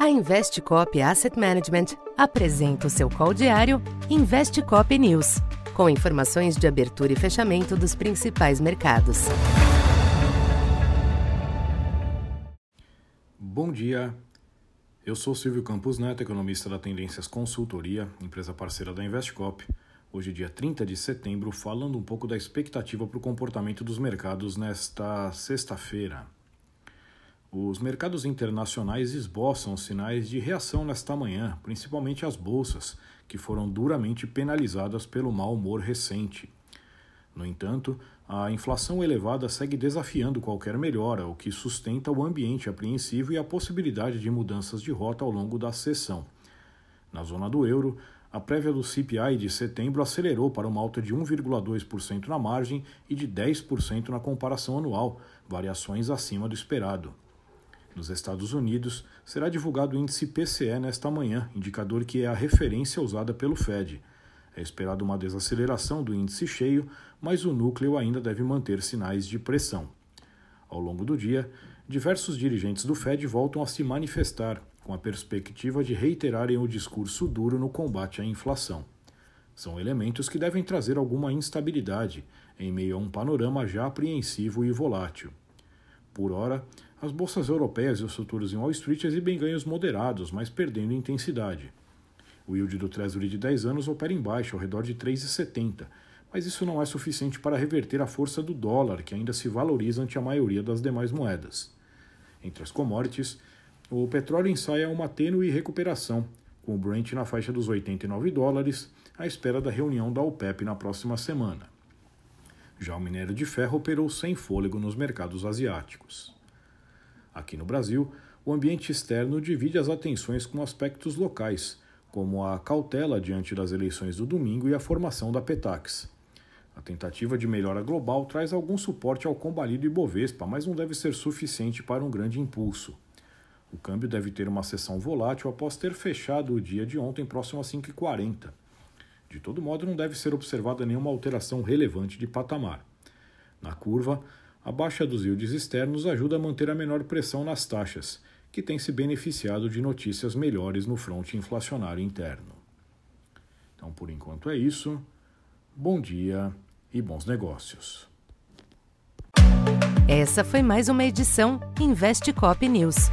A Investcop Asset Management apresenta o seu call diário Investcop News, com informações de abertura e fechamento dos principais mercados. Bom dia. Eu sou Silvio Campos Neto, economista da Tendências Consultoria, empresa parceira da Investcop. Hoje, dia 30 de setembro, falando um pouco da expectativa para o comportamento dos mercados nesta sexta-feira. Os mercados internacionais esboçam sinais de reação nesta manhã, principalmente as bolsas, que foram duramente penalizadas pelo mau humor recente. No entanto, a inflação elevada segue desafiando qualquer melhora, o que sustenta o ambiente apreensivo e a possibilidade de mudanças de rota ao longo da sessão. Na zona do euro, a prévia do CPI de setembro acelerou para uma alta de 1,2% na margem e de 10% na comparação anual, variações acima do esperado. Nos Estados Unidos, será divulgado o índice PCE nesta manhã, indicador que é a referência usada pelo Fed. É esperado uma desaceleração do índice cheio, mas o núcleo ainda deve manter sinais de pressão. Ao longo do dia, diversos dirigentes do Fed voltam a se manifestar, com a perspectiva de reiterarem o discurso duro no combate à inflação. São elementos que devem trazer alguma instabilidade, em meio a um panorama já apreensivo e volátil. Por hora, as bolsas europeias e os futuros em Wall Street exibem ganhos moderados, mas perdendo intensidade. O yield do Treasury de 10 anos opera em baixa, ao redor de 3,70, mas isso não é suficiente para reverter a força do dólar, que ainda se valoriza ante a maioria das demais moedas. Entre as commodities, o petróleo ensaia uma tênue recuperação, com o Brent na faixa dos 89 dólares, à espera da reunião da OPEP na próxima semana. Já o minério de ferro operou sem fôlego nos mercados asiáticos. Aqui no Brasil, o ambiente externo divide as atenções com aspectos locais, como a cautela diante das eleições do domingo e a formação da Petax. A tentativa de melhora global traz algum suporte ao combalido Ibovespa, mas não deve ser suficiente para um grande impulso. O câmbio deve ter uma sessão volátil após ter fechado o dia de ontem próximo a 5,40. De todo modo, não deve ser observada nenhuma alteração relevante de patamar. Na curva, a baixa dos yields externos ajuda a manter a menor pressão nas taxas, que tem se beneficiado de notícias melhores no fronte inflacionário interno. Então, por enquanto é isso. Bom dia e bons negócios. Essa foi mais uma edição Investe Cop News.